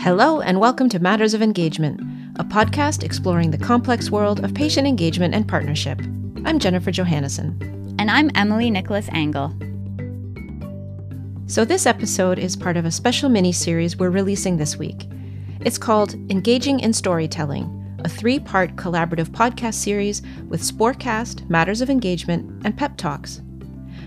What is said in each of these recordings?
Hello, and welcome to Matters of Engagement, a podcast exploring the complex world of patient engagement and partnership. I'm Jennifer Johannesen. And I'm Emily Nicholas Angl. So, this episode is part of a special mini series we're releasing this week. It's called Engaging in Storytelling, a three part collaborative podcast series with Sportcast, Matters of Engagement, and Pep Talks.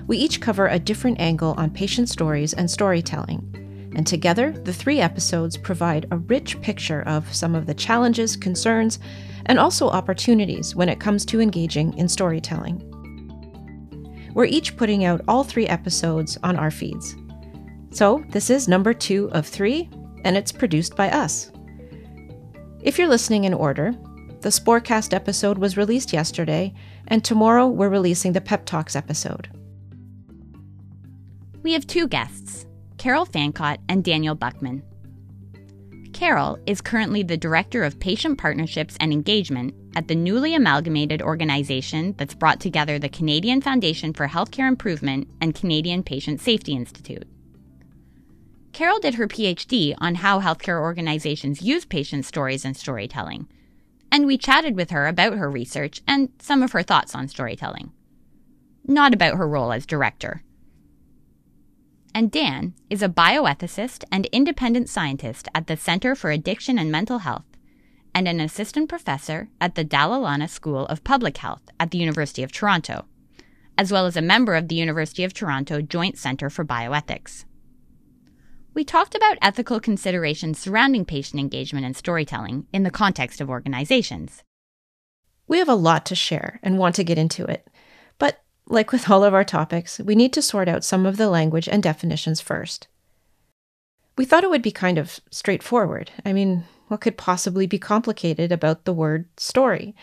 We each cover a different angle on patient stories and storytelling and together, the three episodes provide a rich picture of some of the challenges, concerns, and also opportunities when it comes to engaging in storytelling. We're each putting out all three episodes on our feeds. So, this is number two of three, and it's produced by us. If you're listening in order, the Sportcast episode was released yesterday, and tomorrow we're releasing the Pep Talks episode. We have two guests. Carol Fancott and Daniel Buchman. Carol is currently the Director of Patient Partnerships and Engagement at the newly amalgamated organization that's brought together the Canadian Foundation for Healthcare Improvement and Canadian Patient Safety Institute. Carol did her PhD on how healthcare organizations use patient stories and storytelling, and we chatted with her about her research and some of her thoughts on storytelling. Not about her role as director and Dan is a bioethicist and independent scientist at the Center for Addiction and Mental Health and an assistant professor at the Dalla Lana School of Public Health at the University of Toronto, as well as a member of the University of Toronto Joint Center for Bioethics. We talked about ethical considerations surrounding patient engagement and storytelling in the context of organizations. We have a lot to share and want to get into it. Like with all of our topics, we need to sort out some of the language and definitions first. We thought it would be kind of straightforward. I mean, what could possibly be complicated about the word story?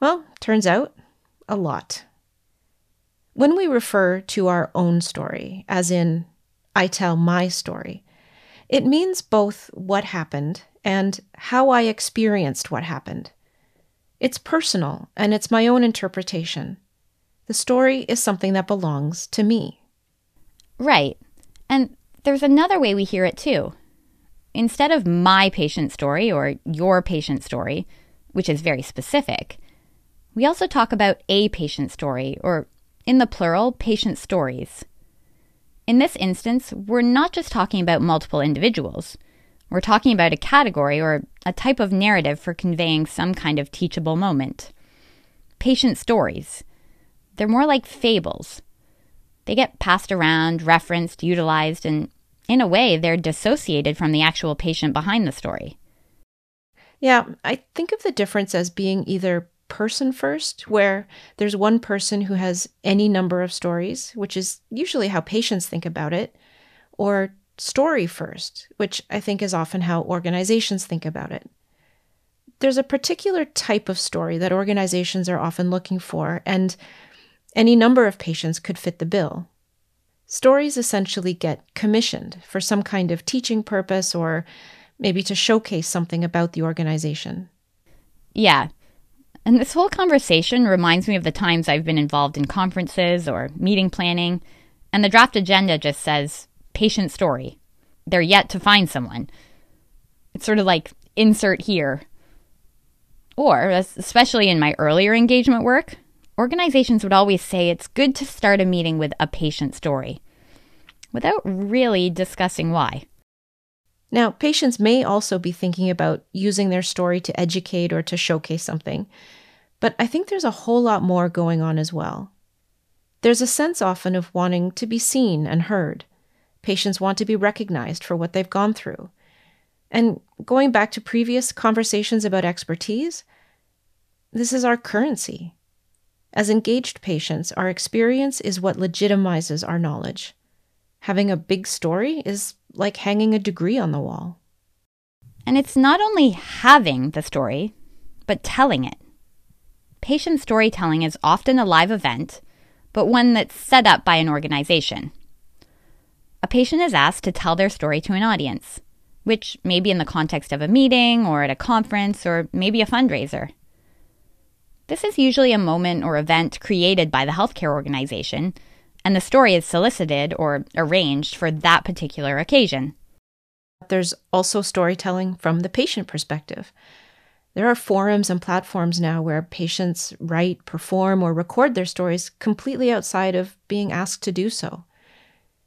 Well, turns out, a lot. When we refer to our own story, as in, I tell my story, it means both what happened and how I experienced what happened. It's personal and it's my own interpretation. The story is something that belongs to me. Right. And there's another way we hear it too. Instead of my patient story or your patient story, which is very specific, we also talk about a patient story, or in the plural, patient stories. In this instance, we're not just talking about multiple individuals. We're talking about a category or a type of narrative for conveying some kind of teachable moment. Patient stories they're more like fables. They get passed around, referenced, utilized, and in a way, they're dissociated from the actual patient behind the story. Yeah, I think of the difference as being either person first, where there's one person who has any number of stories, which is usually how patients think about it, or story first, which I think is often how organizations think about it. There's a particular type of story that organizations are often looking for, and any number of patients could fit the bill. Stories essentially get commissioned for some kind of teaching purpose or maybe to showcase something about the organization. Yeah. And this whole conversation reminds me of the times I've been involved in conferences or meeting planning, and the draft agenda just says patient story. They're yet to find someone. It's sort of like insert here. Or, especially in my earlier engagement work, organizations would always say it's good to start a meeting with a patient story without really discussing why. Now, patients may also be thinking about using their story to educate or to showcase something, but I think there's a whole lot more going on as well. There's a sense often of wanting to be seen and heard. Patients want to be recognized for what they've gone through. And going back to previous conversations about expertise, this is our currency. As engaged patients, our experience is what legitimizes our knowledge. Having a big story is like hanging a degree on the wall. And it's not only having the story, but telling it. Patient storytelling is often a live event, but one that's set up by an organization. A patient is asked to tell their story to an audience, which may be in the context of a meeting or at a conference or maybe a fundraiser. This is usually a moment or event created by the healthcare organization, and the story is solicited or arranged for that particular occasion. There's also storytelling from the patient perspective. There are forums and platforms now where patients write, perform, or record their stories completely outside of being asked to do so.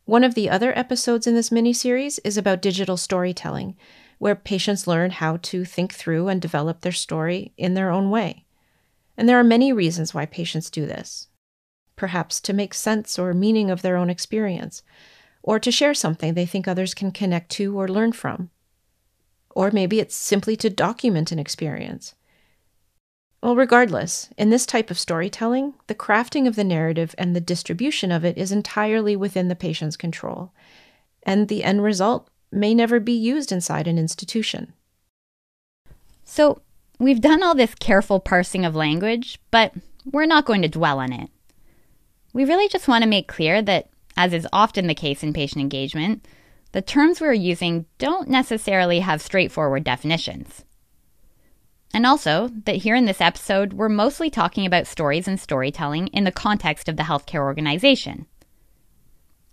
One of the other episodes in this mini series is about digital storytelling, where patients learn how to think through and develop their story in their own way. And there are many reasons why patients do this. Perhaps to make sense or meaning of their own experience, or to share something they think others can connect to or learn from. Or maybe it's simply to document an experience. Well, regardless, in this type of storytelling, the crafting of the narrative and the distribution of it is entirely within the patient's control, and the end result may never be used inside an institution. So, we've done all this careful parsing of language, but we're not going to dwell on it. We really just want to make clear that, as is often the case in patient engagement, the terms we're using don't necessarily have straightforward definitions. And also, that here in this episode, we're mostly talking about stories and storytelling in the context of the healthcare organization.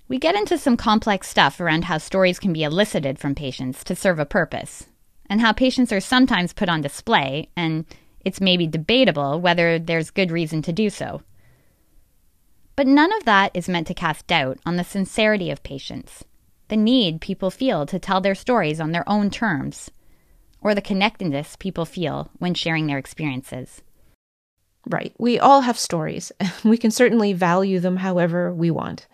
We get into some complex stuff around how stories can be elicited from patients to serve a purpose, and how patients are sometimes put on display, and it's maybe debatable whether there's good reason to do so. But none of that is meant to cast doubt on the sincerity of patients, the need people feel to tell their stories on their own terms, or the connectedness people feel when sharing their experiences. Right. We all have stories. We can certainly value them however we want.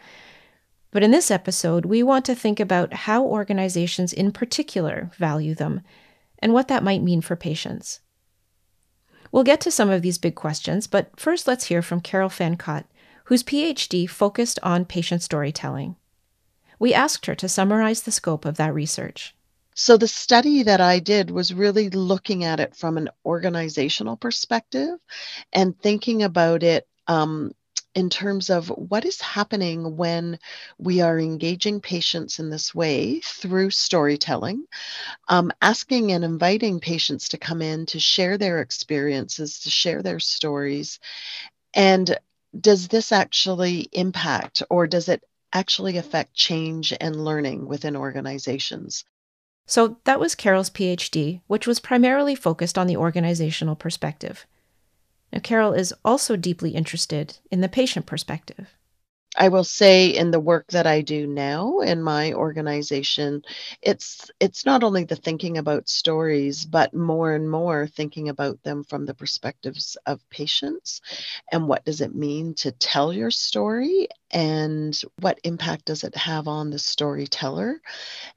But in this episode, we want to think about how organizations in particular value them and what that might mean for patients. We'll get to some of these big questions, but first let's hear from Carol Fancott, whose PhD focused on patient storytelling. We asked her to summarize the scope of that research. So, the study that I did was really looking at it from an organizational perspective and thinking about it um, in terms of what is happening when we are engaging patients in this way through storytelling, um, asking and inviting patients to come in to share their experiences, to share their stories. And does this actually impact or does it actually affect change and learning within organizations? So that was Carol's PhD, which was primarily focused on the organizational perspective. Now, Carol is also deeply interested in the patient perspective. I will say in the work that I do now in my organization, it's it's not only the thinking about stories, but more and more thinking about them from the perspectives of patients and what does it mean to tell your story and what impact does it have on the storyteller.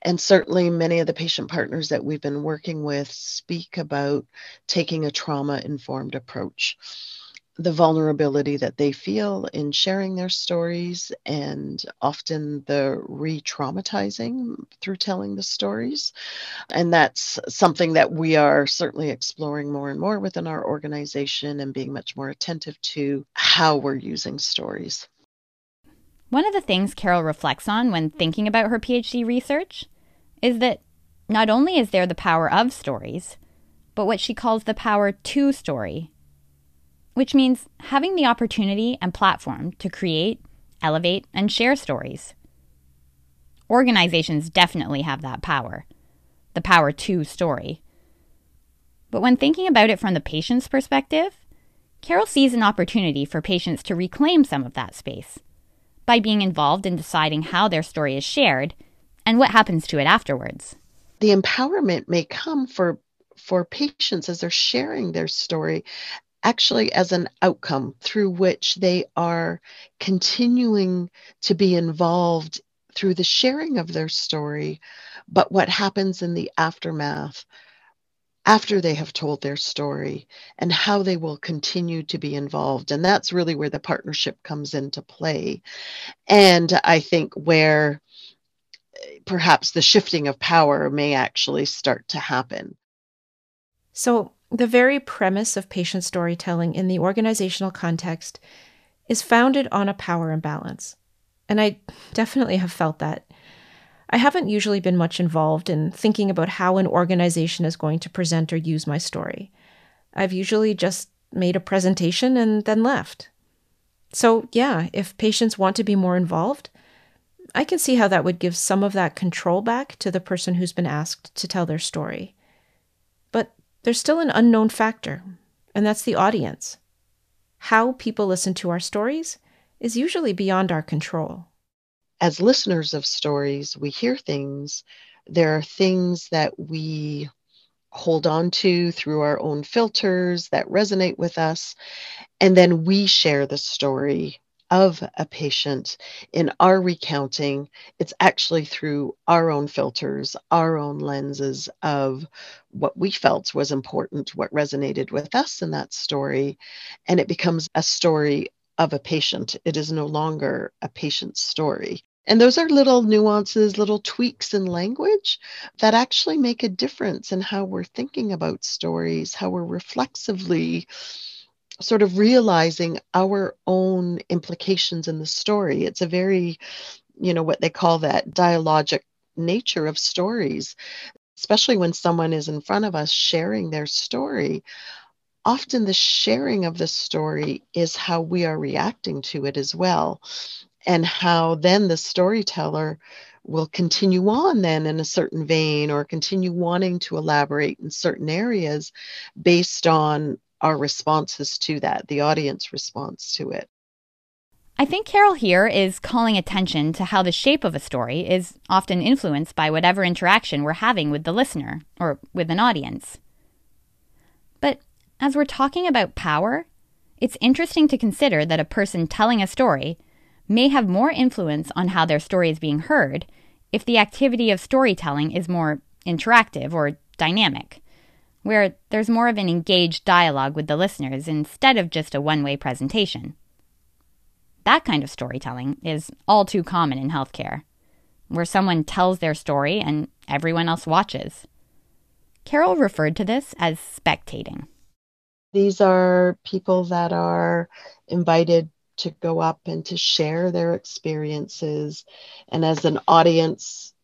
And certainly many of the patient partners that we've been working with speak about taking a trauma informed approach the vulnerability that they feel in sharing their stories and often the re traumatizing through telling the stories. And that's something that we are certainly exploring more and more within our organization and being much more attentive to how we're using stories. One of the things Carol reflects on when thinking about her PhD research is that not only is there the power of stories, but what she calls the power to story which means having the opportunity and platform to create, elevate, and share stories. Organizations definitely have that power the power to story. But when thinking about it from the patient's perspective, Carol sees an opportunity for patients to reclaim some of that space by being involved in deciding how their story is shared and what happens to it afterwards. The empowerment may come for for patients as they're sharing their story actually as an outcome through which they are continuing to be involved through the sharing of their story, but what happens in the aftermath after they have told their story and how they will continue to be involved. And that's really where the partnership comes into play. And I think where eh, perhaps the shifting of power may actually start to happen. So, the very premise of patient storytelling in the organizational context is founded on a power imbalance. And I definitely have felt that. I haven't usually been much involved in thinking about how an organization is going to present or use my story. I've usually just made a presentation and then left. So, yeah, if patients want to be more involved, I can see how that would give some of that control back to the person who's been asked to tell their story. There's still an unknown factor, and that's the audience. How people listen to our stories is usually beyond our control. As listeners of stories, we hear things. There are things that we hold on to through our own filters that resonate with us. And then we share the story of a patient in our recounting. It's actually through our own filters, our own lenses of what we felt was important, what resonated with us in that story. And it becomes a story of a patient. It is no longer a patient's story. And those are little nuances, little tweaks in language that actually make a difference in how we're thinking about stories, how we're reflexively sort of realizing our own implications in the story. It's a very, you know, what they call that dialogic nature of stories, especially when someone is in front of us sharing their story. Often the sharing of the story is how we are reacting to it as well and how then the storyteller will continue on then in a certain vein or continue wanting to elaborate in certain areas based on our responses to that, the audience response to it. I think Carol here is calling attention to how the shape of a story is often influenced by whatever interaction we're having with the listener or with an audience. But as we're talking about power, it's interesting to consider that a person telling a story may have more influence on how their story is being heard if the activity of storytelling is more interactive or dynamic, where there's more of an engaged dialogue with the listeners instead of just a one way presentation. That kind of storytelling is all too common in healthcare, where someone tells their story and everyone else watches. Carol referred to this as spectating. These are people that are invited to go up and to share their experiences. And as an audience,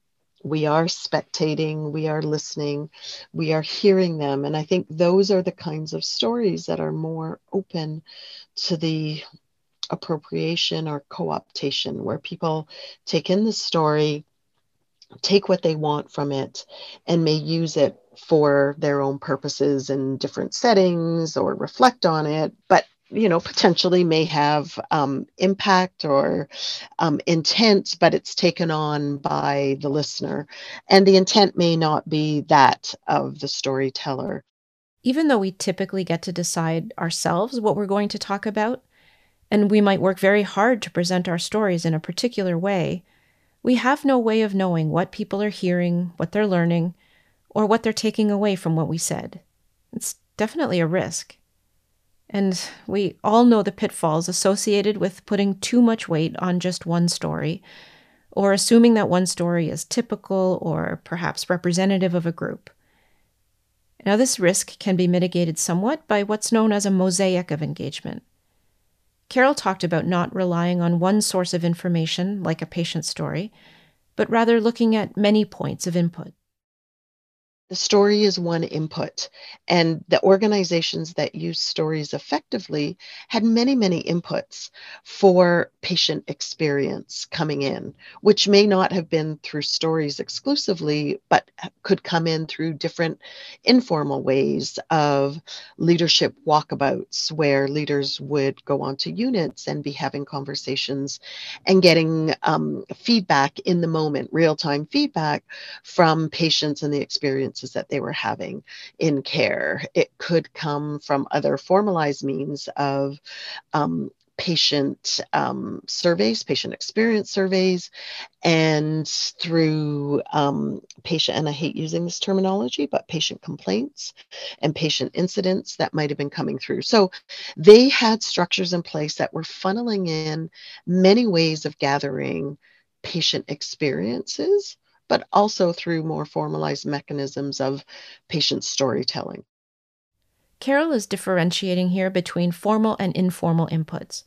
we are spectating, we are listening, we are hearing them. And I think those are the kinds of stories that are more open to the appropriation or co optation, where people take in the story, take what they want from it, and may use it for their own purposes in different settings or reflect on it. But you know potentially may have um, impact or um, intent but it's taken on by the listener. And the intent may not be that of the storyteller. Even though we typically get to decide ourselves what we're going to talk about and we might work very hard to present our stories in a particular way we have no way of knowing what people are hearing what they're learning or what they're taking away from what we said. It's definitely a risk and we all know the pitfalls associated with putting too much weight on just one story, or assuming that one story is typical or perhaps representative of a group. Now, this risk can be mitigated somewhat by what's known as a mosaic of engagement. Carol talked about not relying on one source of information, like a patient story, but rather looking at many points of input. The story is one input, and the organizations that use stories effectively had many, many inputs for patient experience coming in, which may not have been through stories exclusively, but could come in through different informal ways of leadership walkabouts where leaders would go onto units and be having conversations and getting um, feedback in the moment, real time feedback from patients and the experience experiences that they were having in care. It could come from other formalized means of um, patient um, surveys, patient experience surveys, and through um, patient, and I hate using this terminology, but patient complaints and patient incidents that might have been coming through. So they had structures in place that were funneling in many ways of gathering patient experiences but also through more formalized mechanisms of patient storytelling. Carol is differentiating here between formal and informal inputs.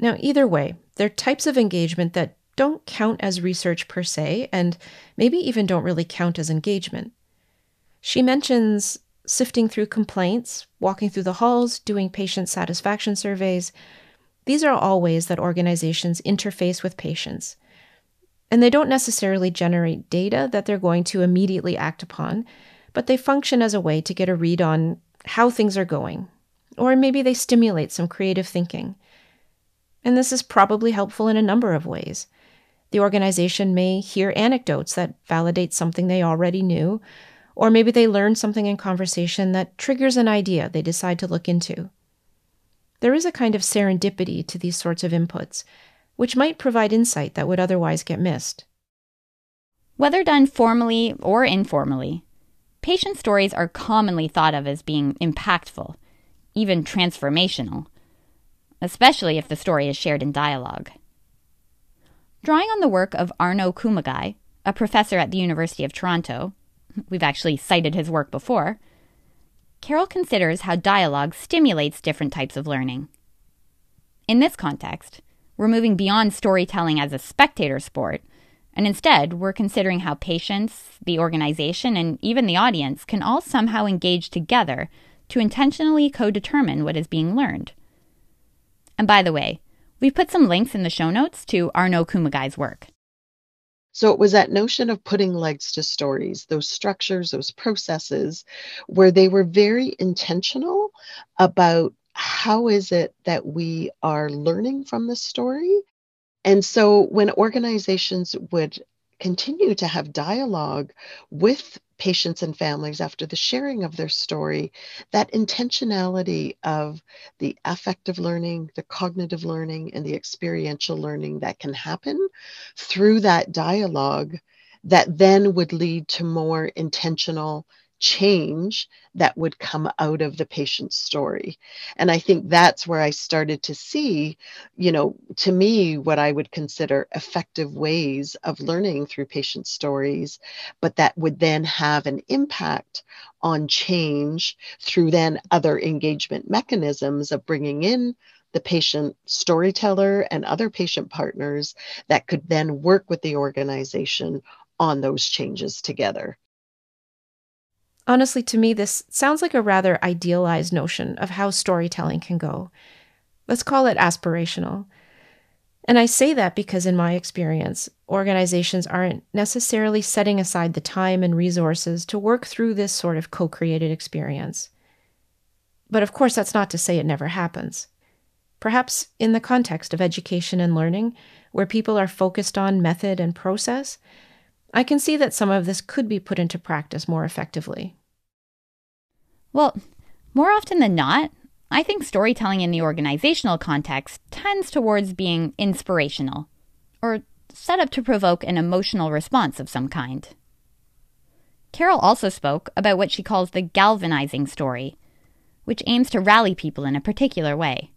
Now, either way, they're types of engagement that don't count as research per se, and maybe even don't really count as engagement. She mentions sifting through complaints, walking through the halls, doing patient satisfaction surveys. These are all ways that organizations interface with patients. And they don't necessarily generate data that they're going to immediately act upon, but they function as a way to get a read on how things are going. Or maybe they stimulate some creative thinking. And this is probably helpful in a number of ways. The organization may hear anecdotes that validate something they already knew, or maybe they learn something in conversation that triggers an idea they decide to look into. There is a kind of serendipity to these sorts of inputs, which might provide insight that would otherwise get missed. Whether done formally or informally, patient stories are commonly thought of as being impactful, even transformational, especially if the story is shared in dialogue. Drawing on the work of Arno Kumagai, a professor at the University of Toronto, we've actually cited his work before, Carol considers how dialogue stimulates different types of learning. In this context, we're moving beyond storytelling as a spectator sport, and instead, we're considering how patients, the organization, and even the audience can all somehow engage together to intentionally co determine what is being learned. And by the way, We've put some links in the show notes to Arno Kumagai's work. So it was that notion of putting legs to stories, those structures, those processes, where they were very intentional about how is it that we are learning from the story. And so when organizations would continue to have dialogue with patients and families after the sharing of their story, that intentionality of the affective learning, the cognitive learning, and the experiential learning that can happen through that dialogue that then would lead to more intentional change that would come out of the patient's story. And I think that's where I started to see, you know, to me, what I would consider effective ways of learning through patient stories, but that would then have an impact on change through then other engagement mechanisms of bringing in the patient storyteller and other patient partners that could then work with the organization on those changes together. Honestly, to me, this sounds like a rather idealized notion of how storytelling can go. Let's call it aspirational. And I say that because, in my experience, organizations aren't necessarily setting aside the time and resources to work through this sort of co created experience. But of course, that's not to say it never happens. Perhaps in the context of education and learning, where people are focused on method and process, I can see that some of this could be put into practice more effectively. Well, more often than not, I think storytelling in the organizational context tends towards being inspirational or set up to provoke an emotional response of some kind. Carol also spoke about what she calls the galvanizing story, which aims to rally people in a particular way.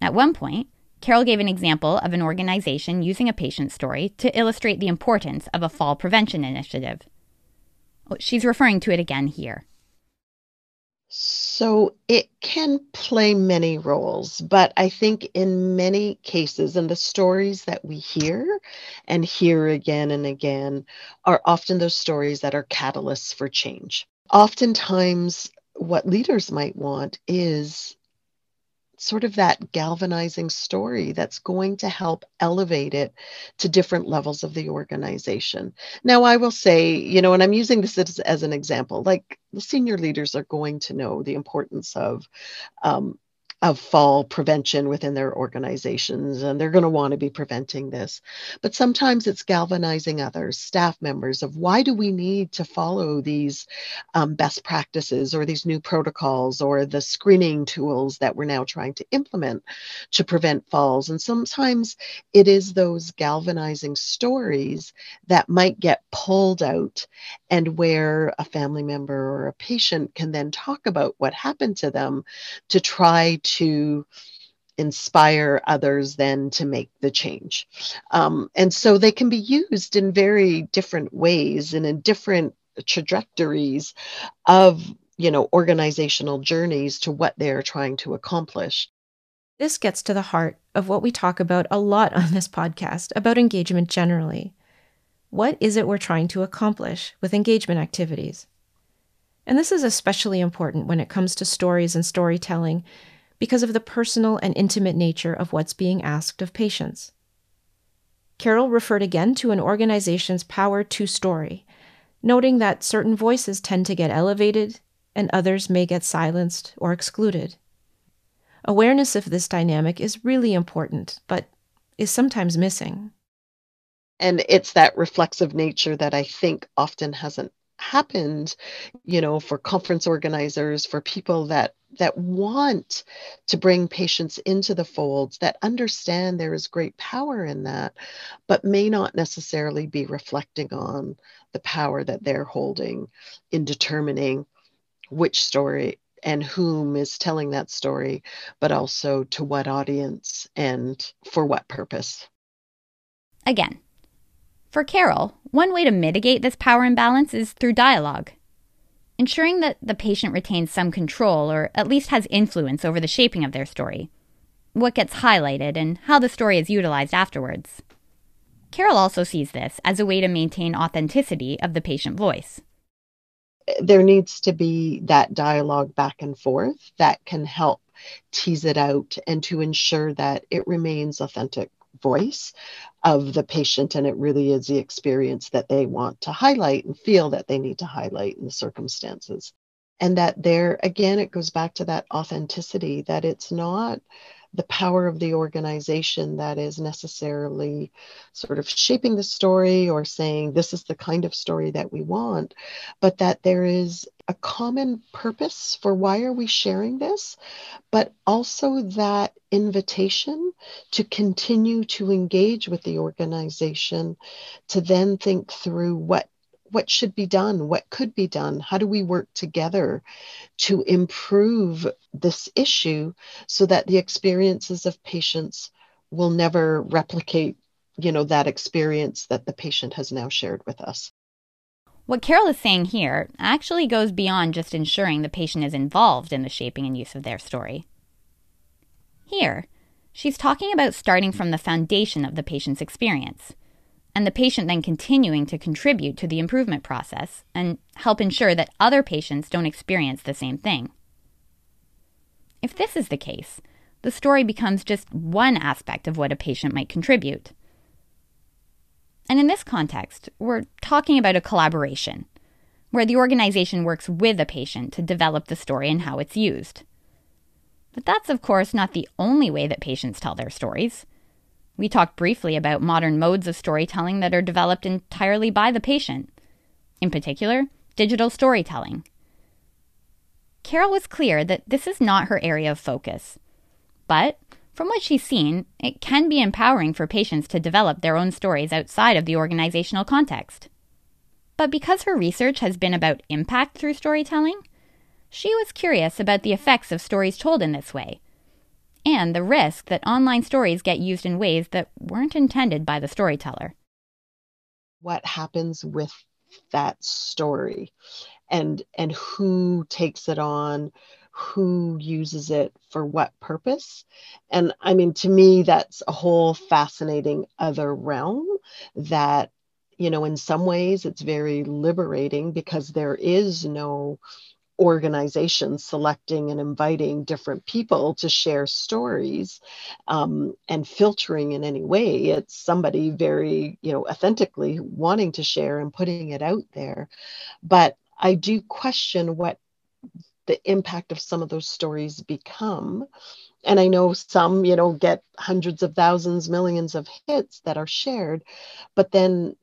At one point, Carol gave an example of an organization using a patient story to illustrate the importance of a fall prevention initiative. Oh, she's referring to it again here. So it can play many roles, but I think in many cases, and the stories that we hear and hear again and again are often those stories that are catalysts for change. Oftentimes, what leaders might want is sort of that galvanizing story that's going to help elevate it to different levels of the organization. Now, I will say, you know, and I'm using this as, as an example, like the senior leaders are going to know the importance of um, of fall prevention within their organizations, and they're going to want to be preventing this. But sometimes it's galvanizing others, staff members, of why do we need to follow these um, best practices or these new protocols or the screening tools that we're now trying to implement to prevent falls. And sometimes it is those galvanizing stories that might get pulled out and where a family member or a patient can then talk about what happened to them to try to inspire others then to make the change. Um, and so they can be used in very different ways and in different trajectories of you know organizational journeys to what they're trying to accomplish. This gets to the heart of what we talk about a lot on this podcast about engagement generally. What is it we're trying to accomplish with engagement activities? And this is especially important when it comes to stories and storytelling because of the personal and intimate nature of what's being asked of patients. Carol referred again to an organization's power to story, noting that certain voices tend to get elevated and others may get silenced or excluded. Awareness of this dynamic is really important, but is sometimes missing. And it's that reflexive nature that I think often hasn't happened you know for conference organizers for people that that want to bring patients into the folds that understand there is great power in that but may not necessarily be reflecting on the power that they're holding in determining which story and whom is telling that story, but also to what audience and for what purpose. Again, for Carol, one way to mitigate this power imbalance is through dialogue. Ensuring that the patient retains some control or at least has influence over the shaping of their story, what gets highlighted, and how the story is utilized afterwards. Carol also sees this as a way to maintain authenticity of the patient voice there needs to be that dialogue back and forth that can help tease it out and to ensure that it remains authentic voice of the patient and it really is the experience that they want to highlight and feel that they need to highlight in the circumstances. And that there again it goes back to that authenticity that it's not the power of the organization that is necessarily sort of shaping the story or saying this is the kind of story that we want, but that there is a common purpose for why are we sharing this, but also that invitation to continue to engage with the organization to then think through what what should be done what could be done how do we work together to improve this issue so that the experiences of patients will never replicate you know that experience that the patient has now shared with us what Carol is saying here actually goes beyond just ensuring the patient is involved in the shaping and use of their story. Here, she's talking about starting from the foundation of the patient's experience and the patient then continuing to contribute to the improvement process and help ensure that other patients don't experience the same thing. If this is the case, the story becomes just one aspect of what a patient might contribute. And in this context, we're talking about a collaboration, where the organization works with a patient to develop the story and how it's used. But that's, of course, not the only way that patients tell their stories. We talked briefly about modern modes of storytelling that are developed entirely by the patient, in particular, digital storytelling. Carol was clear that this is not her area of focus. But from what she's seen, it can be empowering for patients to develop their own stories outside of the organizational context. But because her research has been about impact through storytelling, she was curious about the effects of stories told in this way and the risk that online stories get used in ways that weren't intended by the storyteller. What happens with that story? And and who takes it on? Who uses it for what purpose? And i mean to me that's a whole fascinating other realm that you know in some ways it's very liberating because there is no organizations selecting and inviting different people to share stories um, and filtering in any way. It's somebody very you know authentically wanting to share and putting it out there. But i do question what the impact of some of those stories become. And i know some you know get hundreds of thousands millions of hits that are shared but then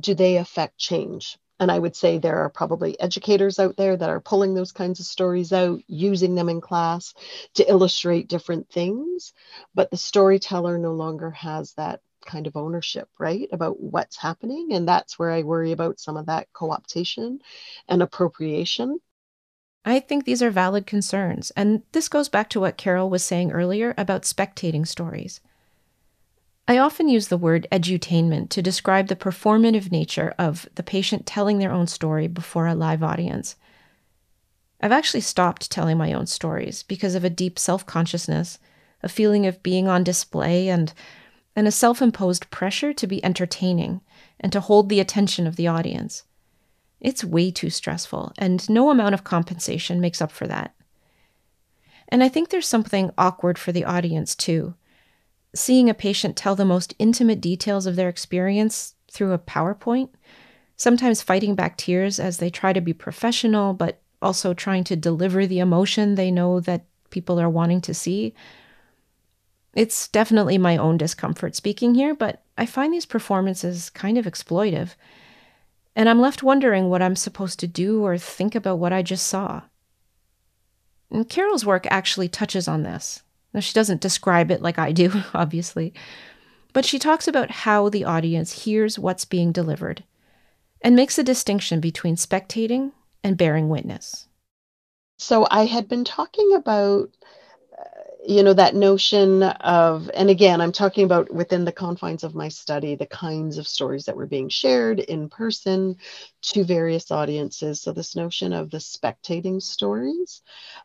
do they affect change and I would say there are probably educators out there that are pulling those kinds of stories out, using them in class to illustrate different things. But the storyteller no longer has that kind of ownership, right, about what's happening. And that's where I worry about some of that co optation and appropriation. I think these are valid concerns. And this goes back to what Carol was saying earlier about spectating stories. I often use the word edutainment to describe the performative nature of the patient telling their own story before a live audience. I've actually stopped telling my own stories because of a deep self consciousness, a feeling of being on display, and, and a self imposed pressure to be entertaining and to hold the attention of the audience. It's way too stressful, and no amount of compensation makes up for that. And I think there's something awkward for the audience, too seeing a patient tell the most intimate details of their experience through a PowerPoint, sometimes fighting back tears as they try to be professional, but also trying to deliver the emotion they know that people are wanting to see. It's definitely my own discomfort speaking here, but I find these performances kind of exploitive. And I'm left wondering what I'm supposed to do or think about what I just saw. And Carol's work actually touches on this. Now, she doesn't describe it like I do, obviously, but she talks about how the audience hears what's being delivered and makes a distinction between spectating and bearing witness. So, I had been talking about you know that notion of and again i'm talking about within the confines of my study the kinds of stories that were being shared in person to various audiences. So this notion of the spectating stories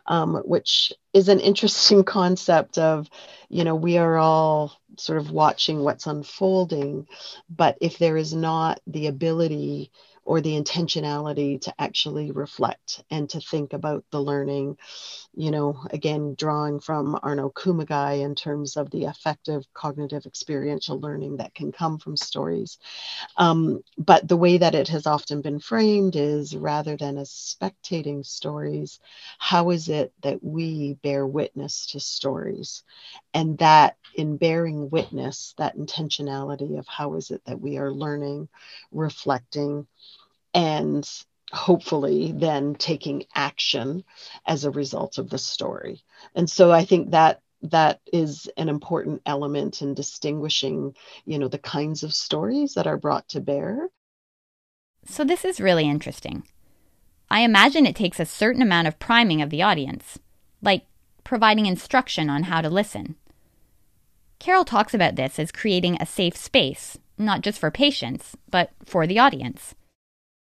um, which is an interesting concept of you know we are all sort of watching what's unfolding but if there is not the ability or the intentionality to actually reflect and to think about the learning. You know, again, drawing from Arno Kumagai in terms of the affective cognitive experiential learning that can come from stories. Um, but the way that it has often been framed is rather than as spectating stories, how is it that we bear witness to stories? And that in bearing witness, that intentionality of how is it that we are learning, reflecting, and hopefully then taking action as a result of the story. And so I think that that is an important element in distinguishing, you know, the kinds of stories that are brought to bear. So this is really interesting. I imagine it takes a certain amount of priming of the audience, like providing instruction on how to listen. Carol talks about this as creating a safe space, not just for patients, but for the audience.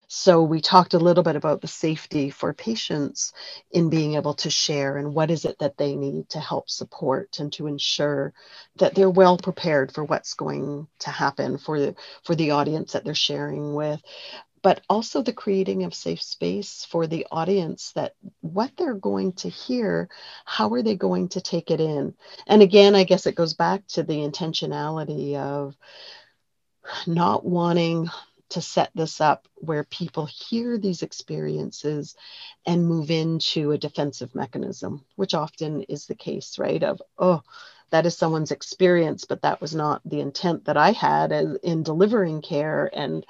So we talked a little bit about the safety for patients in being able to share and what is it that they need to help support and to ensure that they're well prepared for what's going to happen for the for the audience that they're sharing with but also the creating of safe space for the audience that what they're going to hear how are they going to take it in? And again i guess it goes back to the intentionality of not wanting to set this up where people hear these experiences and move into a defensive mechanism, which often is the case, right? Of, oh, that is someone's experience, but that was not the intent that I had in delivering care. And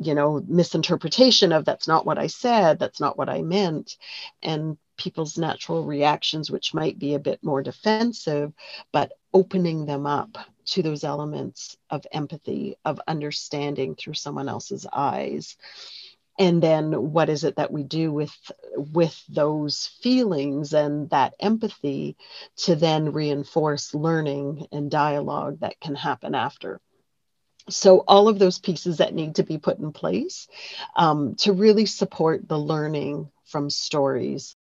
you know, misinterpretation of that's not what I said, that's not what I meant, and people's natural reactions, which might be a bit more defensive, but opening them up to those elements of empathy, of understanding through someone else's eyes. And then what is it that we do with with those feelings and that empathy to then reinforce learning and dialogue that can happen after? So, all of those pieces that need to be put in place um, to really support the learning from stories.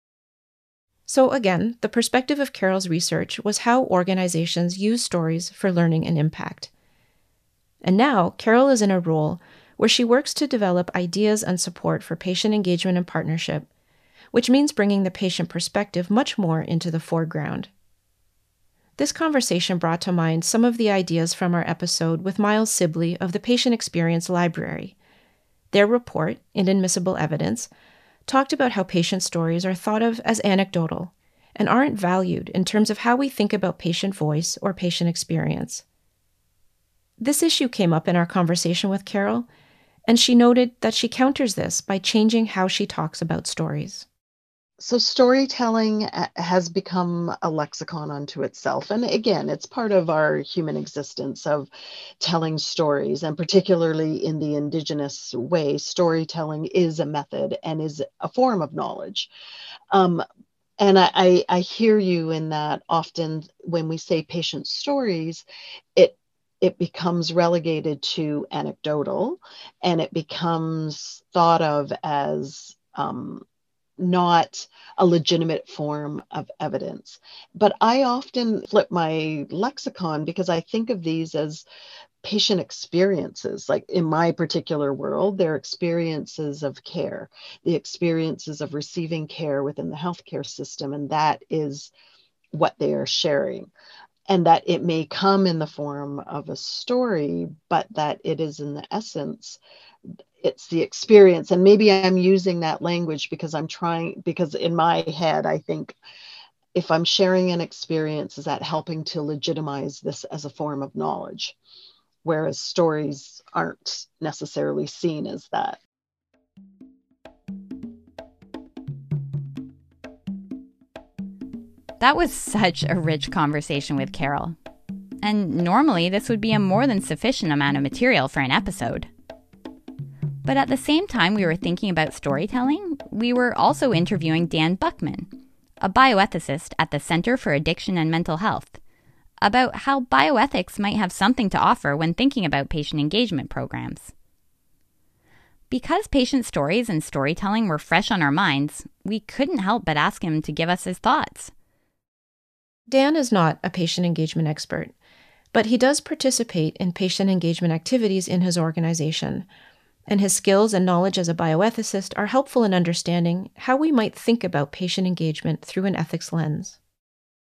So, again, the perspective of Carol's research was how organizations use stories for learning and impact. And now, Carol is in a role where she works to develop ideas and support for patient engagement and partnership, which means bringing the patient perspective much more into the foreground. This conversation brought to mind some of the ideas from our episode with Miles Sibley of the Patient Experience Library. Their report, Inadmissible Evidence, talked about how patient stories are thought of as anecdotal and aren't valued in terms of how we think about patient voice or patient experience. This issue came up in our conversation with Carol, and she noted that she counters this by changing how she talks about stories so storytelling uh, has become a lexicon unto itself and again it's part of our human existence of telling stories and particularly in the indigenous way storytelling is a method and is a form of knowledge. Um, and I, I, I hear you in that often when we say patient stories it it becomes relegated to anecdotal and it becomes thought of as um, not a legitimate form of evidence. But I often flip my lexicon because I think of these as patient experiences. Like in my particular world, they're experiences of care, the experiences of receiving care within the healthcare system, and that is what they are sharing. and that it may come in the form of a story, but that it is in the essence it's the experience and maybe i'm using that language because i'm trying because in my head i think if i'm sharing an experience is that helping to legitimize this as a form of knowledge whereas stories aren't necessarily seen as that That was such a rich conversation with Carol. And normally, this would be a more than sufficient amount of material for an episode. But at the same time we were thinking about storytelling, we were also interviewing Dan Buchman, a bioethicist at the Center for Addiction and Mental Health, about how bioethics might have something to offer when thinking about patient engagement programs. Because patient stories and storytelling were fresh on our minds, we couldn't help but ask him to give us his thoughts. Dan is not a patient engagement expert, but he does participate in patient engagement activities in his organization, and his skills and knowledge as a bioethicist are helpful in understanding how we might think about patient engagement through an ethics lens.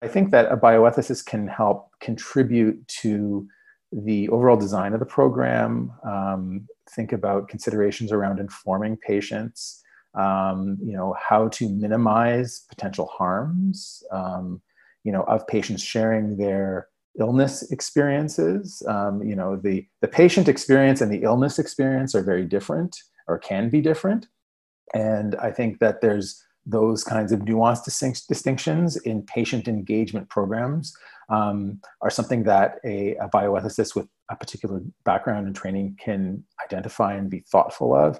I think that a bioethicist can help contribute to the overall design of the program, um, think about considerations around informing patients, um, you know, how to minimize potential harms, um, you know, of patients sharing their illness experiences. Um, you know, the, the patient experience and the illness experience are very different or can be different. And I think that there's those kinds of nuanced distinct, distinctions in patient engagement programs um, are something that a, a bioethicist with a particular background and training can identify and be thoughtful of.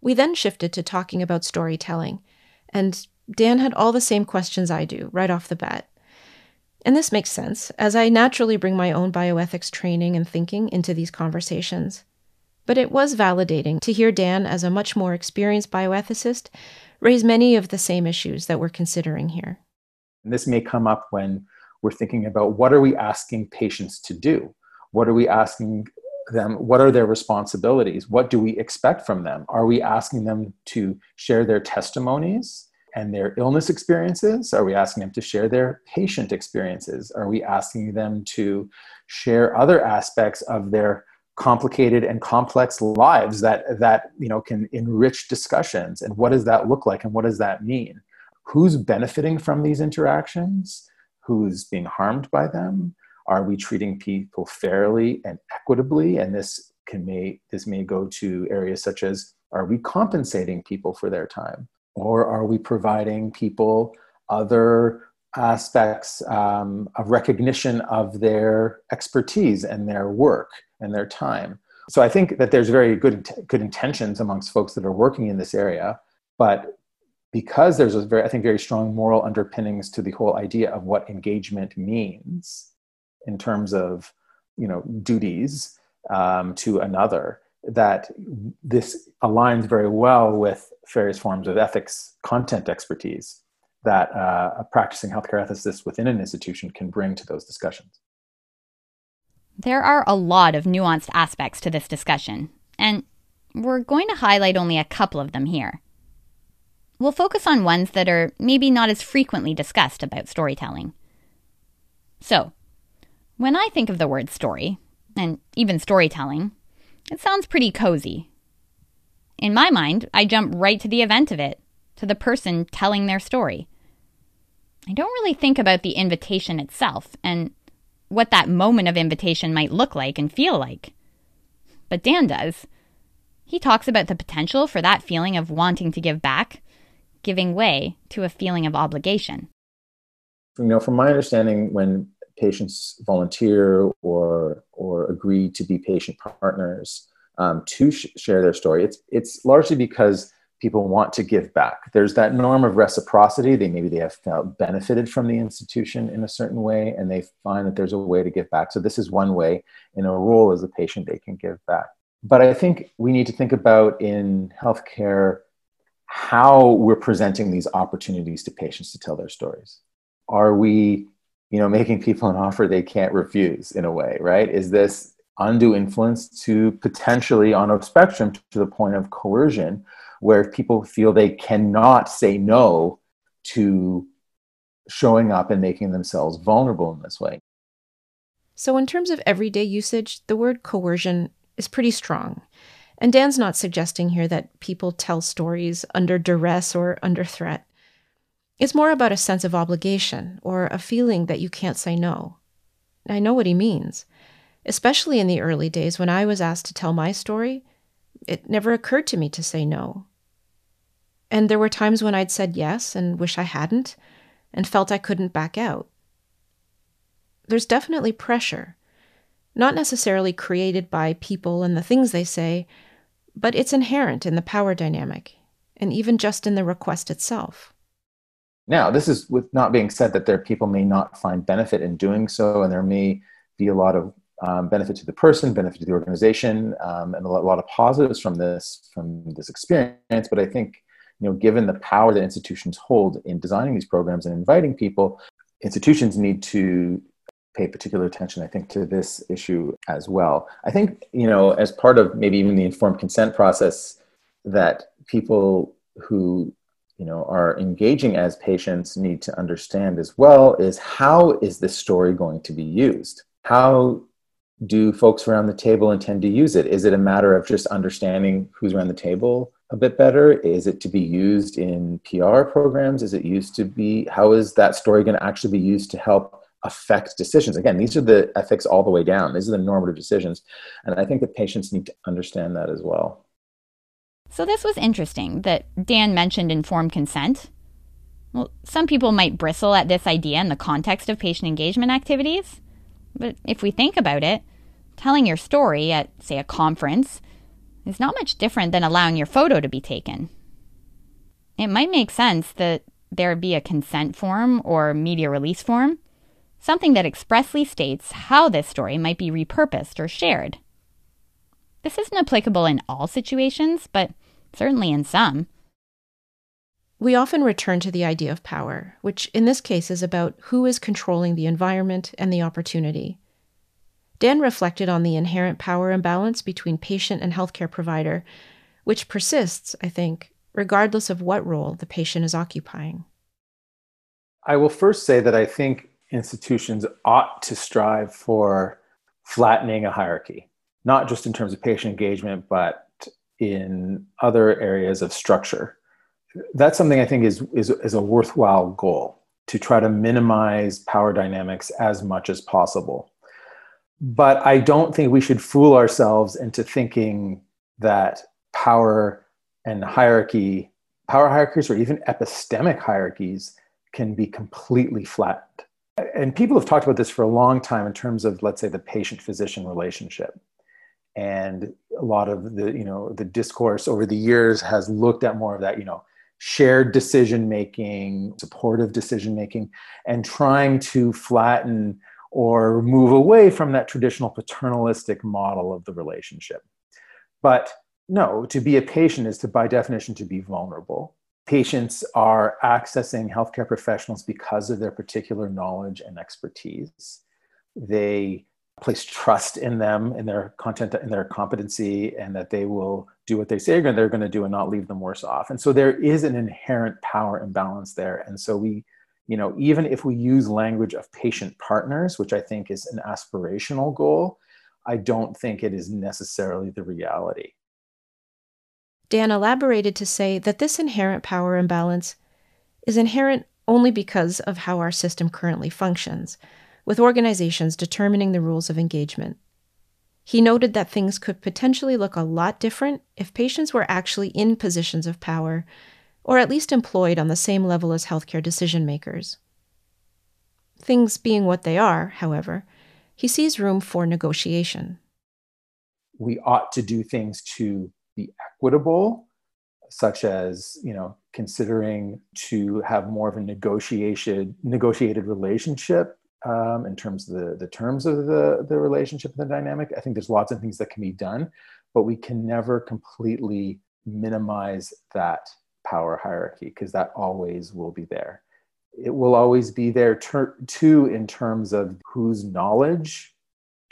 We then shifted to talking about storytelling, and Dan had all the same questions I do right off the bat. And this makes sense, as I naturally bring my own bioethics training and thinking into these conversations. But it was validating to hear Dan, as a much more experienced bioethicist, raise many of the same issues that we're considering here. And this may come up when we're thinking about what are we asking patients to do? What are we asking them? What are their responsibilities? What do we expect from them? Are we asking them to share their testimonies? And their illness experiences? Are we asking them to share their patient experiences? Are we asking them to share other aspects of their complicated and complex lives that that you know can enrich discussions? And what does that look like and what does that mean? Who's benefiting from these interactions? Who's being harmed by them? Are we treating people fairly and equitably? And this can may this may go to areas such as are we compensating people for their time or are we providing people other aspects um, of recognition of their expertise and their work and their time? So I think that there's very good good intentions amongst folks that are working in this area, but because there's a very I think very strong moral underpinnings to the whole idea of what engagement means in terms of you know duties um, to another that this aligns very well with various forms of ethics content expertise that uh, a practicing healthcare ethicist within an institution can bring to those discussions. There are a lot of nuanced aspects to this discussion, and we're going to highlight only a couple of them here. We'll focus on ones that are maybe not as frequently discussed about storytelling. So, when I think of the word story, and even storytelling, it sounds pretty cozy. In my mind, I jump right to the event of it, to the person telling their story. I don't really think about the invitation itself and what that moment of invitation might look like and feel like. But Dan does. He talks about the potential for that feeling of wanting to give back, giving way to a feeling of obligation. You know, from my understanding, when patients volunteer or or agree to be patient partners um, to sh- share their story. It's it's largely because people want to give back. There's that norm of reciprocity. They maybe they have felt benefited from the institution in a certain way, and they find that there's a way to give back. So this is one way in a role as a patient they can give back. But I think we need to think about in healthcare how we're presenting these opportunities to patients to tell their stories. Are we you know making people an offer they can't refuse in a way right is this undue influence to potentially on a spectrum to the point of coercion where people feel they cannot say no to showing up and making themselves vulnerable in this way. So, in terms of everyday usage, the word coercion is pretty strong. And Dan's not suggesting here that people tell stories under duress or under threat. It's more about a sense of obligation or a feeling that you can't say no. I know what he means. Especially in the early days when I was asked to tell my story, it never occurred to me to say no. And there were times when I'd said yes and wish I hadn't, and felt I couldn't back out. There's definitely pressure, not necessarily created by people and the things they say, but it's inherent in the power dynamic, and even just in the request itself. Now, this is with not being said that there people may not find benefit in doing so, and there may be a lot of um, benefit to the person, benefit to the organization, um, and a lot, a lot, of positives from this from this experience. But I think, you know, given the power that institutions hold in designing these programs and inviting people, institutions need to pay particular attention, I think, to this issue as well. I think, you know, as part of maybe even the informed consent process, that people who you know are engaging as patients need to understand as well is how is this story going to be used how do folks around the table intend to use it? Is it a matter of just understanding who's around the table a bit better? Is it to be used in pr programs? Is it used to be how is that story going to actually be used to help affect decisions? Again these are the ethics all the way down. These are the normative decisions and i think that patients need to understand that as well. So this was interesting that Dan mentioned informed consent. Well, some people might bristle at this idea in the context of patient engagement activities, but if we think about it, telling your story at, say, a conference is not much different than allowing your photo to be taken. It might make sense that there be a consent form or media release form, something that expressly states how this story might be repurposed or shared. This isn't applicable in all situations, but certainly in some. We often return to the idea of power, which in this case is about who is controlling the environment and the opportunity. Dan reflected on the inherent power imbalance between patient and healthcare provider, which persists, I think, regardless of what role the patient is occupying. I will first say that I think institutions ought to strive for flattening a hierarchy, not just in terms of patient engagement, but in other areas of structure. That's something I think is, is, is a worthwhile goal to try to minimize power dynamics as much as possible. But I don't think we should fool ourselves into thinking that power and hierarchy, power hierarchies, or even epistemic hierarchies can be completely flattened. And people have talked about this for a long time in terms of, let's say, the patient physician relationship and a lot of the you know the discourse over the years has looked at more of that you know shared decision making supportive decision making and trying to flatten or move away from that traditional paternalistic model of the relationship. But no to be a patient is to by definition to be vulnerable. Patients are accessing healthcare professionals because of their particular knowledge and expertise. They place trust in them in their content in their competency and that they will do what they say they're going to do and not leave them worse off. And so there is an inherent power imbalance there. And so we you know even if we use language of patient partners which i think is an aspirational goal i don't think it is necessarily the reality dan elaborated to say that this inherent power imbalance is inherent only because of how our system currently functions with organizations determining the rules of engagement. He noted that things could potentially look a lot different if patients were actually in positions of power, or at least employed on the same level as healthcare decision makers. Things being what they are, however, he sees room for negotiation. We ought to do things to be equitable, such as, you know, considering to have more of a negotiated negotiated relationship um, in terms of the, the terms of the, the relationship and the dynamic. I think there's lots of things that can be done, but we can never completely minimize that power hierarchy because that always will be there. It will always be there ter- too in terms of whose knowledge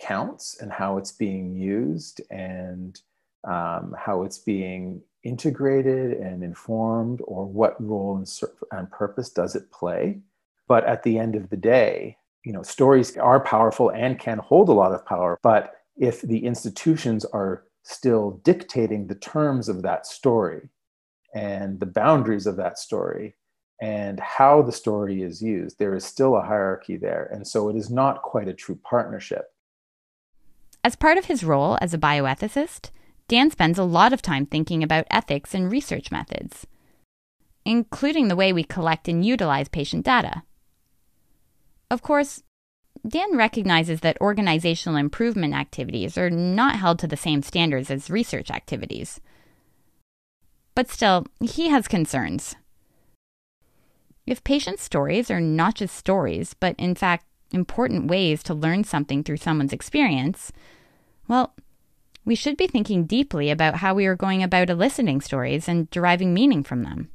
counts and how it's being used and um, how it's being integrated and informed or what role and, and purpose does it play But at the end of the day, you know, stories are powerful and can hold a lot of power. But if the institutions are still dictating the terms of that story and the boundaries of that story and how the story is used, there is still a hierarchy there. And so it is not quite a true partnership. As part of his role as a bioethicist, Dan spends a lot of time thinking about ethics and research methods, including the way we collect and utilize patient data. Of course, Dan recognizes that organizational improvement activities are not held to the same standards as research activities. But still, he has concerns. If patient stories are not just stories, but in fact important ways to learn something through someone's experience, well, we should be thinking deeply about how we are going about eliciting stories and deriving meaning from them.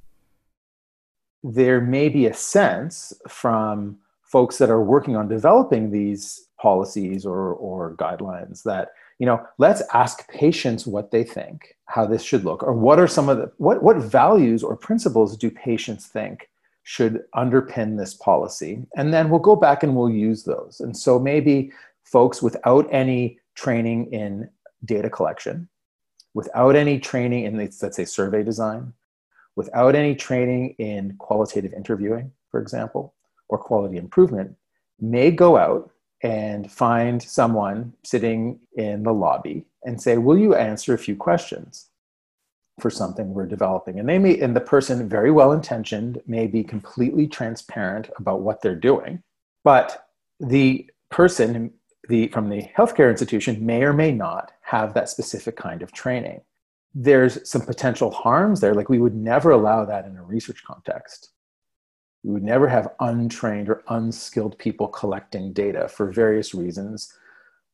There may be a sense from folks that are working on developing these policies or, or guidelines that you know let's ask patients what they think how this should look or what are some of the what, what values or principles do patients think should underpin this policy? And then we'll go back and we'll use those. And so maybe folks without any training in data collection without any training in let's say survey design without any training in qualitative interviewing for example or quality improvement may go out and find someone sitting in the lobby and say, Will you answer a few questions for something we're developing? And they may, and the person, very well intentioned, may be completely transparent about what they're doing. But the person the, from the healthcare institution may or may not have that specific kind of training. There's some potential harms there, like we would never allow that in a research context. We would never have untrained or unskilled people collecting data for various reasons.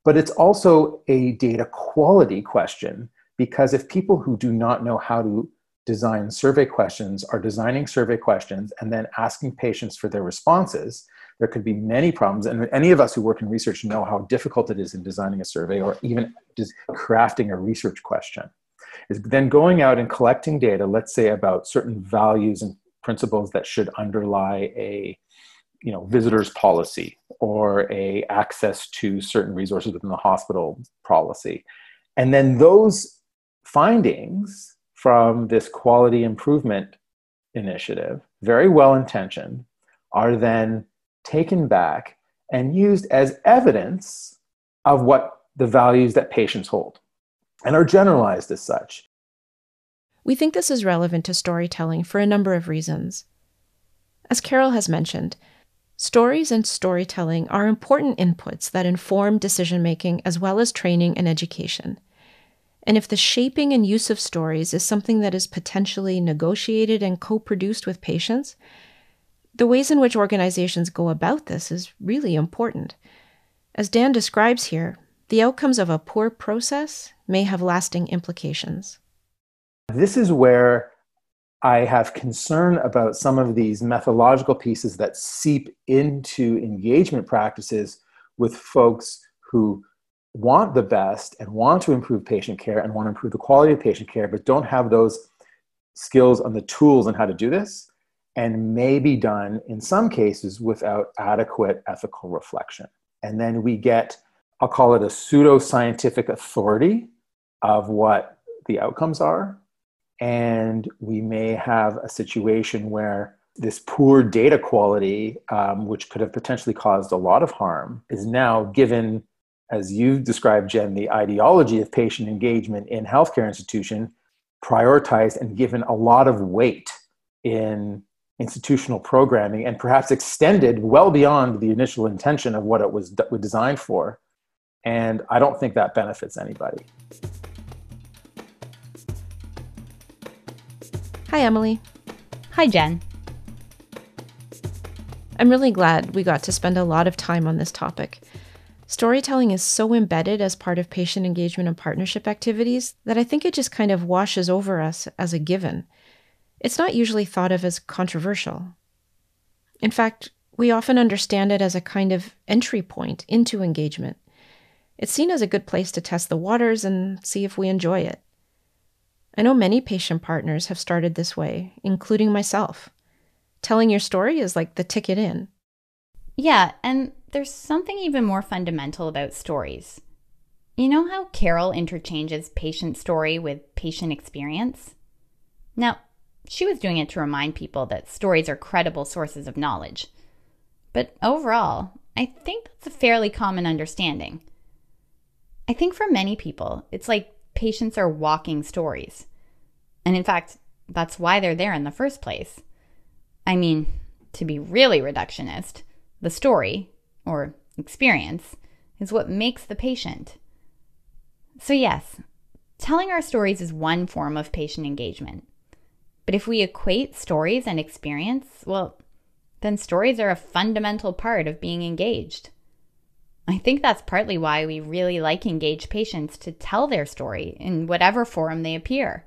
But it's also a data quality question because if people who do not know how to design survey questions are designing survey questions and then asking patients for their responses, there could be many problems. And any of us who work in research know how difficult it is in designing a survey or even just crafting a research question. Is then going out and collecting data, let's say about certain values and principles that should underlie a you know visitors policy or a access to certain resources within the hospital policy. And then those findings from this quality improvement initiative very well intentioned are then taken back and used as evidence of what the values that patients hold and are generalized as such we think this is relevant to storytelling for a number of reasons. As Carol has mentioned, stories and storytelling are important inputs that inform decision making as well as training and education. And if the shaping and use of stories is something that is potentially negotiated and co produced with patients, the ways in which organizations go about this is really important. As Dan describes here, the outcomes of a poor process may have lasting implications. This is where I have concern about some of these methodological pieces that seep into engagement practices with folks who want the best and want to improve patient care and want to improve the quality of patient care, but don't have those skills and the tools on how to do this, and may be done in some cases without adequate ethical reflection. And then we get, I'll call it a pseudo scientific authority of what the outcomes are and we may have a situation where this poor data quality, um, which could have potentially caused a lot of harm, is now given, as you described, Jen, the ideology of patient engagement in healthcare institution, prioritized and given a lot of weight in institutional programming and perhaps extended well beyond the initial intention of what it was designed for. And I don't think that benefits anybody. Hi, Emily. Hi, Jen. I'm really glad we got to spend a lot of time on this topic. Storytelling is so embedded as part of patient engagement and partnership activities that I think it just kind of washes over us as a given. It's not usually thought of as controversial. In fact, we often understand it as a kind of entry point into engagement. It's seen as a good place to test the waters and see if we enjoy it. I know many patient partners have started this way, including myself. Telling your story is like the ticket in. Yeah, and there's something even more fundamental about stories. You know how Carol interchanges patient story with patient experience? Now, she was doing it to remind people that stories are credible sources of knowledge. But overall, I think that's a fairly common understanding. I think for many people, it's like patients are walking stories. And in fact, that's why they're there in the first place. I mean, to be really reductionist, the story, or experience, is what makes the patient. So, yes, telling our stories is one form of patient engagement. But if we equate stories and experience, well, then stories are a fundamental part of being engaged. I think that's partly why we really like engaged patients to tell their story in whatever forum they appear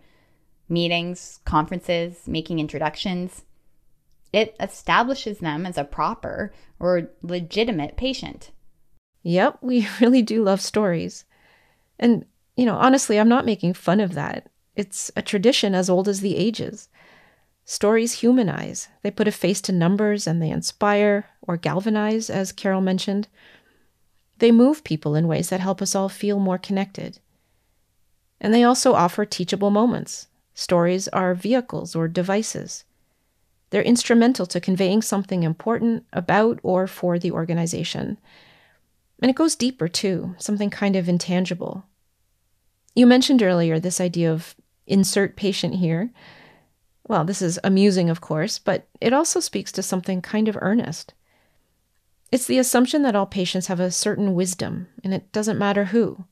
meetings, conferences, making introductions. It establishes them as a proper or legitimate patient. Yep, we really do love stories. And, you know, honestly, I'm not making fun of that. It's a tradition as old as the ages. Stories humanize. They put a face to numbers and they inspire or galvanize, as Carol mentioned. They move people in ways that help us all feel more connected. And they also offer teachable moments. Stories are vehicles or devices. They're instrumental to conveying something important about or for the organization. And it goes deeper, too, something kind of intangible. You mentioned earlier this idea of insert patient here. Well, this is amusing, of course, but it also speaks to something kind of earnest. It's the assumption that all patients have a certain wisdom, and it doesn't matter who.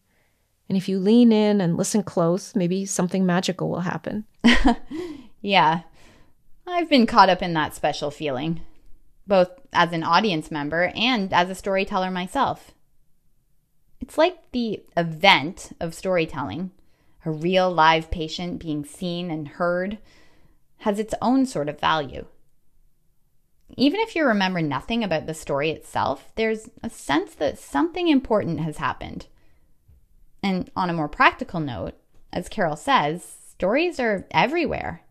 And if you lean in and listen close, maybe something magical will happen. yeah, I've been caught up in that special feeling, both as an audience member and as a storyteller myself. It's like the event of storytelling, a real live patient being seen and heard has its own sort of value. Even if you remember nothing about the story itself, there's a sense that something important has happened. And on a more practical note, as Carol says, stories are everywhere.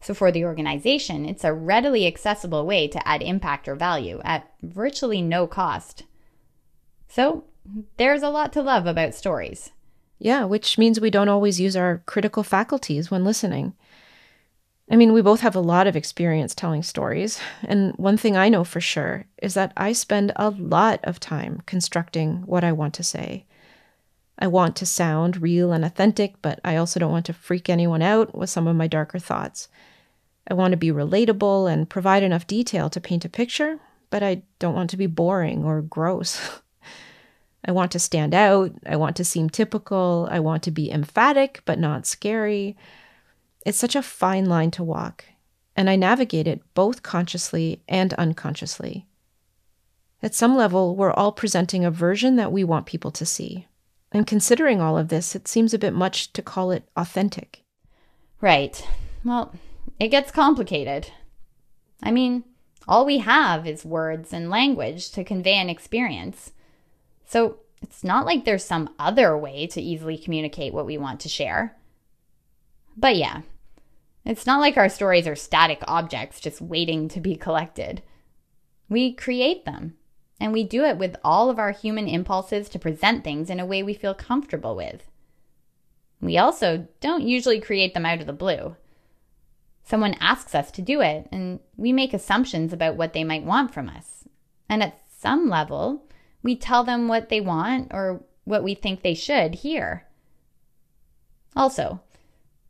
So for the organization, it's a readily accessible way to add impact or value at virtually no cost. So there's a lot to love about stories. Yeah, which means we don't always use our critical faculties when listening. I mean, we both have a lot of experience telling stories, and one thing I know for sure is that I spend a lot of time constructing what I want to say. I want to sound real and authentic, but I also don't want to freak anyone out with some of my darker thoughts. I want to be relatable and provide enough detail to paint a picture, but I don't want to be boring or gross. I want to stand out. I want to seem typical. I want to be emphatic, but not scary. It's such a fine line to walk, and I navigate it both consciously and unconsciously. At some level, we're all presenting a version that we want people to see. And considering all of this, it seems a bit much to call it authentic. Right. Well, it gets complicated. I mean, all we have is words and language to convey an experience. So it's not like there's some other way to easily communicate what we want to share. But yeah, it's not like our stories are static objects just waiting to be collected. We create them, and we do it with all of our human impulses to present things in a way we feel comfortable with. We also don't usually create them out of the blue. Someone asks us to do it, and we make assumptions about what they might want from us. And at some level, we tell them what they want or what we think they should hear. Also,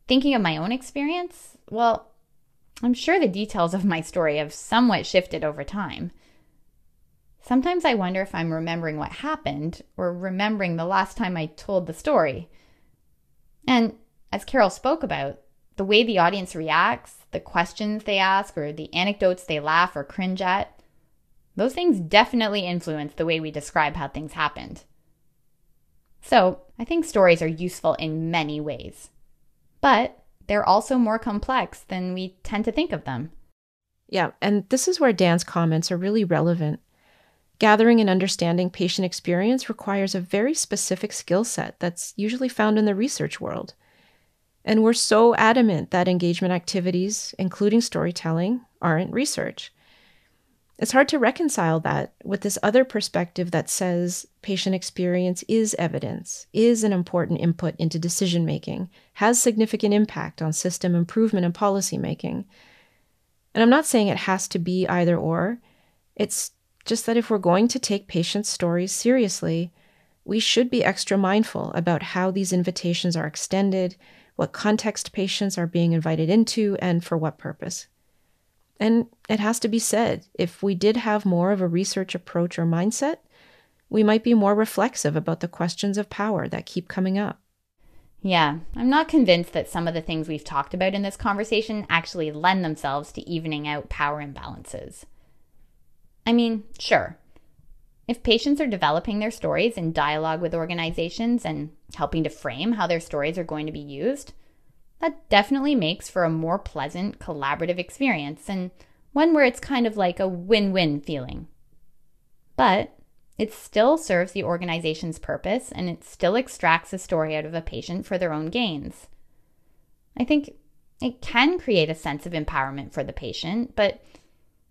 thinking of my own experience, well, I'm sure the details of my story have somewhat shifted over time. Sometimes I wonder if I'm remembering what happened or remembering the last time I told the story. And as Carol spoke about, the way the audience reacts, the questions they ask, or the anecdotes they laugh or cringe at, those things definitely influence the way we describe how things happened. So, I think stories are useful in many ways. But they're also more complex than we tend to think of them. Yeah, and this is where Dan's comments are really relevant. Gathering and understanding patient experience requires a very specific skill set that's usually found in the research world. And we're so adamant that engagement activities, including storytelling, aren't research. It's hard to reconcile that with this other perspective that says patient experience is evidence, is an important input into decision making, has significant impact on system improvement and policy making. And I'm not saying it has to be either or. It's just that if we're going to take patients' stories seriously, we should be extra mindful about how these invitations are extended, what context patients are being invited into, and for what purpose. And it has to be said if we did have more of a research approach or mindset, we might be more reflexive about the questions of power that keep coming up. Yeah, I'm not convinced that some of the things we've talked about in this conversation actually lend themselves to evening out power imbalances. I mean, sure. If patients are developing their stories in dialogue with organizations and helping to frame how their stories are going to be used, that definitely makes for a more pleasant, collaborative experience and one where it's kind of like a win win feeling. But it still serves the organization's purpose and it still extracts a story out of a patient for their own gains. I think it can create a sense of empowerment for the patient, but,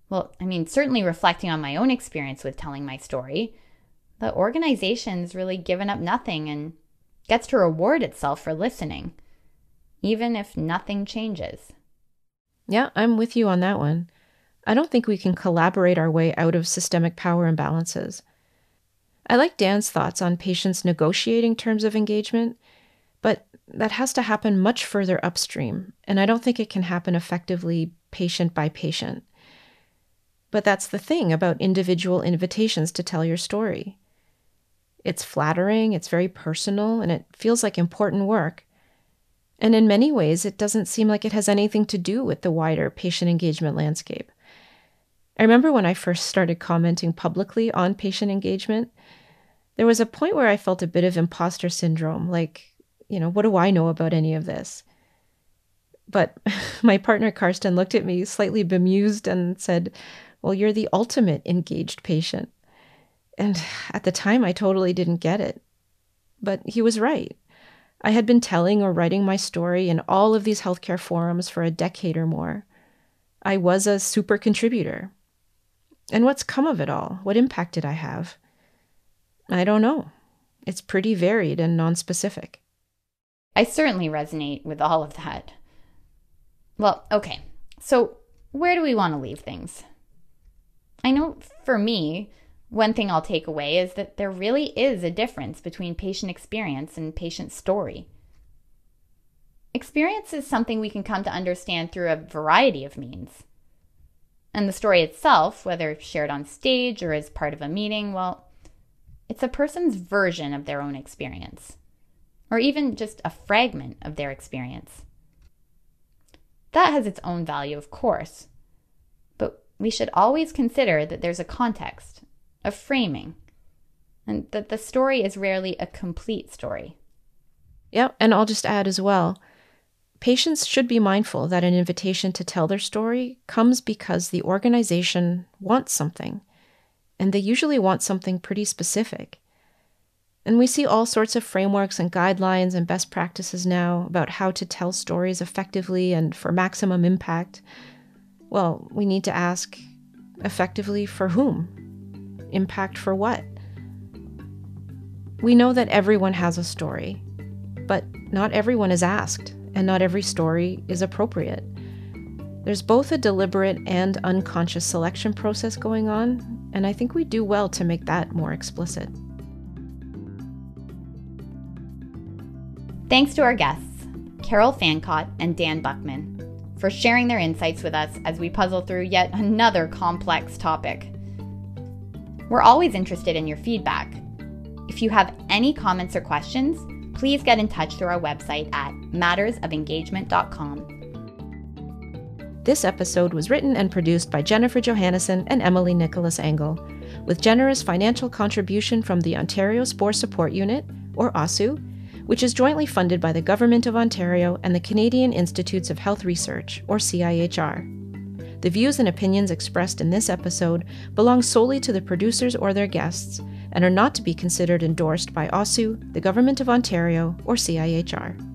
well, I mean, certainly reflecting on my own experience with telling my story, the organization's really given up nothing and gets to reward itself for listening even if nothing changes. Yeah, I'm with you on that one. I don't think we can collaborate our way out of systemic power imbalances. I like Dan's thoughts on patients negotiating terms of engagement, but that has to happen much further upstream, and I don't think it can happen effectively patient by patient. But that's the thing about individual invitations to tell your story. It's flattering, it's very personal, and it feels like important work. And in many ways, it doesn't seem like it has anything to do with the wider patient engagement landscape. I remember when I first started commenting publicly on patient engagement, there was a point where I felt a bit of imposter syndrome like, you know, what do I know about any of this? But my partner Karsten looked at me slightly bemused and said, Well, you're the ultimate engaged patient. And at the time, I totally didn't get it. But he was right. I had been telling or writing my story in all of these healthcare forums for a decade or more. I was a super contributor. And what's come of it all? What impact did I have? I don't know. It's pretty varied and nonspecific. I certainly resonate with all of that. Well, okay. So, where do we want to leave things? I know for me, one thing I'll take away is that there really is a difference between patient experience and patient story. Experience is something we can come to understand through a variety of means. And the story itself, whether shared on stage or as part of a meeting, well, it's a person's version of their own experience, or even just a fragment of their experience. That has its own value, of course, but we should always consider that there's a context, a framing, and that the story is rarely a complete story. Yep, and I'll just add as well patients should be mindful that an invitation to tell their story comes because the organization wants something, and they usually want something pretty specific. And we see all sorts of frameworks and guidelines and best practices now about how to tell stories effectively and for maximum impact. Well, we need to ask effectively for whom? Impact for what? We know that everyone has a story, but not everyone is asked, and not every story is appropriate. There's both a deliberate and unconscious selection process going on, and I think we do well to make that more explicit. Thanks to our guests, Carol Fancott and Dan Buchman, for sharing their insights with us as we puzzle through yet another complex topic. We're always interested in your feedback. If you have any comments or questions, please get in touch through our website at mattersofengagement.com. This episode was written and produced by Jennifer Johannesen and Emily Nicholas Angl, with generous financial contribution from the Ontario SPOR Support Unit, or OSSU, which is jointly funded by the Government of Ontario and the Canadian Institutes of Health Research, or CIHR. The views and opinions expressed in this episode belong solely to the producers or their guests and are not to be considered endorsed by OSSU, the Government of Ontario, or CIHR.